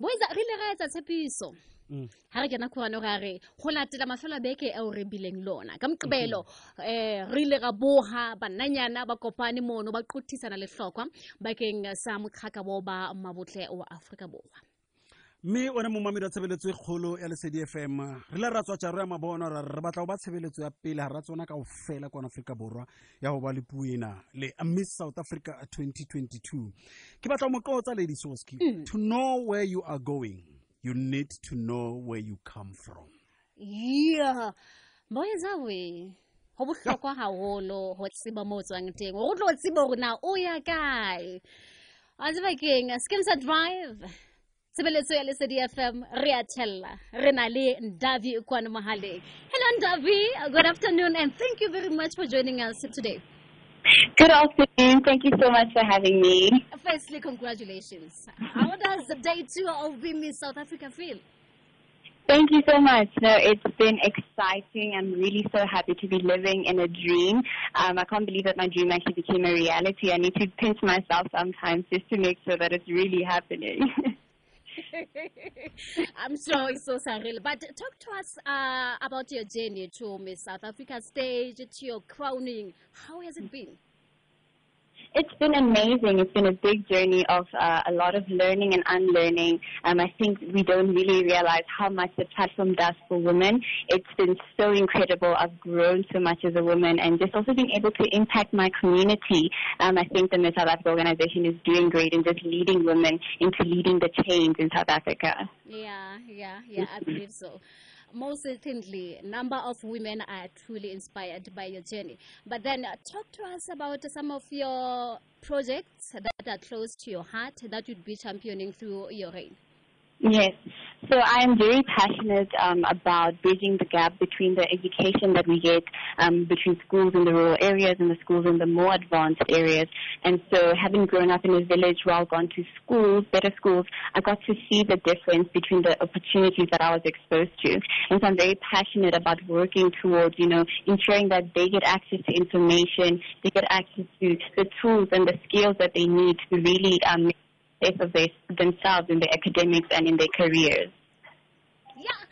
boetsa re ile ra etsa tshepiso. Mm. ha re kena kgorane ra re go latela mafelo a beke ao re bileng lona ka moqebelo um re ile ra boga bannanyana ba kopane mono ba qothisana lehlokwa bakeng sa mokgakabo ba mabotle wa afrika borwa mme one momamedi wa tshebeletso e kgolo ya lesedi fm re la ra tswa jaro ya mabona ra re re batla go ba tshebeletso ya pele ga ra tsona ka ofela kwana aforika borwa ya go ba le puena le miss south africa 2022 ke batla o mokotsa lady soski to know where you are going you need to know where you come from. Yeah. Boetsa we. Go botlhokwa gagolo go tseba mo o tswang teng. Go tlo tseba gore na o ya kae? A tseba keng? Skimsa drive tshebeletso ya lesedi fm re a tella re na le ndavi kwane mohaleng hello ndavi good afternoon and thank you very much for joining us today Good afternoon. Thank you so much for having me. firstly congratulations how does the day two of being miss south africa feel Thank you so much. No, it's been exciting. I'm really so happy to be living in a dream. Um, I can't believe that my dream actually became a reality. I need to pinch myself sometimes just to make sure that it's really happening. I'm sure it's so surreal. But talk to us uh, about your journey to Miss South Africa stage, to your crowning. How has it been? It's been amazing. It's been a big journey of uh, a lot of learning and unlearning. Um, I think we don't really realize how much the platform does for women. It's been so incredible. I've grown so much as a woman and just also being able to impact my community. Um, I think the Miss South Africa organization is doing great in just leading women into leading the change in South Africa. Yeah, yeah, yeah, I believe so. Most certainly, number of women are truly inspired by your journey. But then, uh, talk to us about some of your projects that are close to your heart that you'd be championing through your reign. Yes. So I'm very passionate um, about bridging the gap between the education that we get um, between schools in the rural areas and the schools in the more advanced areas. And so having grown up in a village while I've gone to schools, better schools, I got to see the difference between the opportunities that I was exposed to. And so I'm very passionate about working towards, you know, ensuring that they get access to information, they get access to the tools and the skills that they need to really um, make best of their, themselves in their academics and in their careers. Yeah.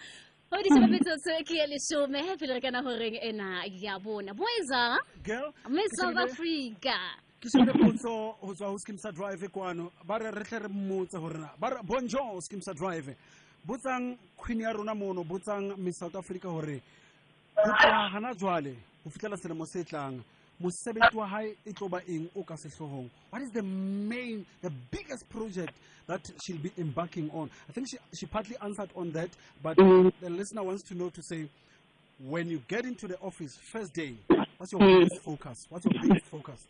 Ho di sebetso se ke le shome he pele re kana horeng ena ya bona. Boeza, girl Miss South Africa. ke shebile potso go tswa go skimsa drive kwano ba re re tle re mmotse gore na ba re bonjour skimsa drive botsang queen ya rona mono botsang miss south africa gore go tloga gana jwale go fitlhela selemo se tlang mosebetsi wa hae e tlo ba eng o ka what is the main the biggest project that she'll be embarking on i think she, she partly answered on that but Mm. the listener wants to know to say when you get into the office first day what's your Mm. biggest focus what's your biggest focus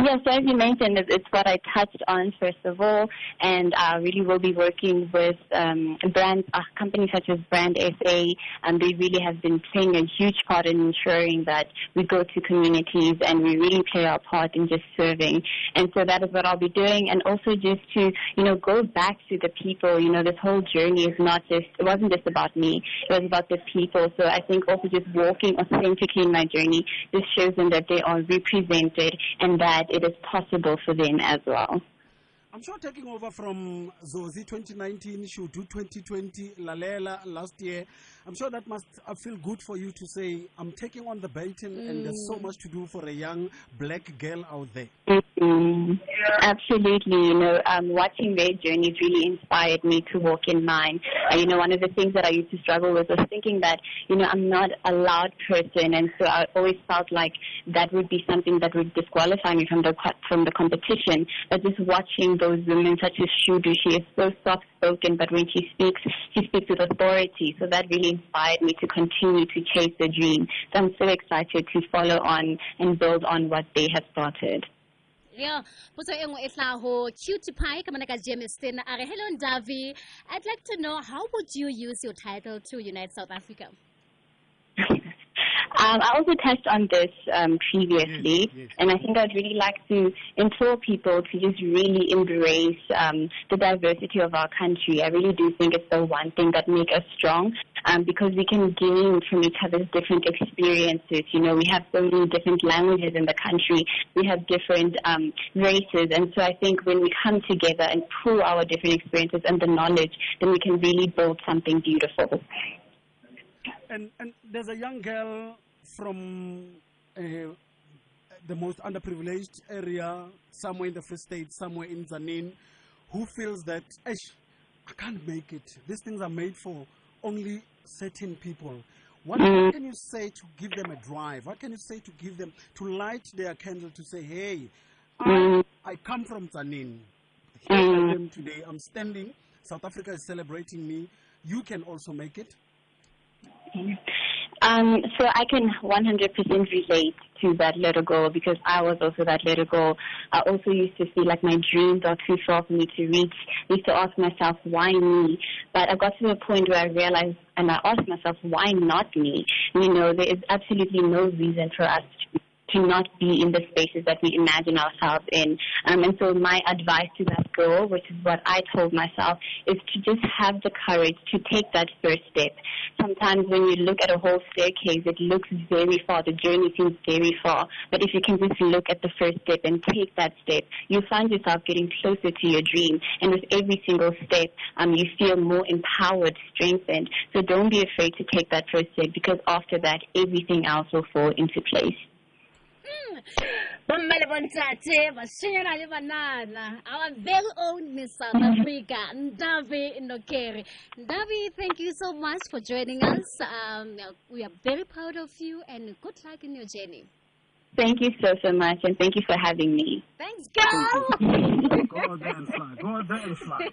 Yes, so as you mentioned, it's, what I touched on first of all, and I really will be working with um, brands, uh, companies such as Brand SA, and they really have been playing a huge part in ensuring that we go to communities and we really play our part in just serving. And so that is what I'll be doing, and also just to, you know, go back to the people. You know, this whole journey is not just, it wasn't just about me, it was about the people. So I think also just walking authentically in my journey just shows them that they are represented and that it is possible for them as well. I'm sure taking over from Zozi 2019, Shudu 2020, Lalela last year, I'm sure that must uh, feel good for you to say, I'm taking on the baton and there's so much to do for a young black girl out there. Mm, absolutely. You know, um, watching their journeys really inspired me to walk in mine. Uh, you know, one of the things that I used to struggle with was thinking that, you know, I'm not a loud person, and so I always felt like that would be something that would disqualify me from the from the competition. But just watching those women, such as Shudu, she is so soft spoken, but when she speaks, she speaks with authority. So that really inspired me to continue to chase the dream. So I'm so excited to follow on and build on what they have started. Yeah, potso e nngwe e tla ho Cutie Pie ka ka Jameson. A re hello Davi. I'd like to know how would you use your title to unite South Africa Um, I also touched on this um, previously, Yes, yes. and I think I'd really like to implore people to just really embrace um, the diversity of our country. I really do think it's the one thing that makes us strong um, because we can gain from each other's different experiences. You know, we have so many different languages in the country. We have different um, races, and so I think when we come together and pull our different experiences and the knowledge, then we can really build something beautiful. And and there's a young girl from uh, the most underprivileged area, somewhere in the Free State, somewhere in Tzaneen, who feels that, Eish, I can't make it. These things are made for only certain people. What, what can you say to give them a drive? What can you say to give them to light their candle to say, hey, I, mm-hmm. I come from Tzaneen. Here I mm-hmm. am today. I'm standing. South Africa is celebrating me. You can also make it. Um, so I can 100% relate to that little girl because I was also that little girl. I also used to feel like my dreams are too far for me to reach. I used to ask myself, why me? But I got to the point where I realized and I asked myself, why not me? You know, there is absolutely no reason for us to to not be in the spaces that we imagine ourselves in. Um, and so my advice to that girl, which is what I told myself, is to just have the courage to take that first step. Sometimes when you look at a whole staircase, it looks very far. The journey seems very far. But if you can just look at the first step and take that step, you find yourself getting closer to your dream. And with every single step, um, you feel more empowered, strengthened. So don't be afraid to take that first step because after that, everything else will fall into place. Bomme le bontate bashanyana le banana our very own miss south africa ndavi nokeri ndavi thank you so much for joining us um, we are very proud of you and good luck in your journey Thank you so, so much, and thank you for having me. thanks girl Go out there. Go out there and fly.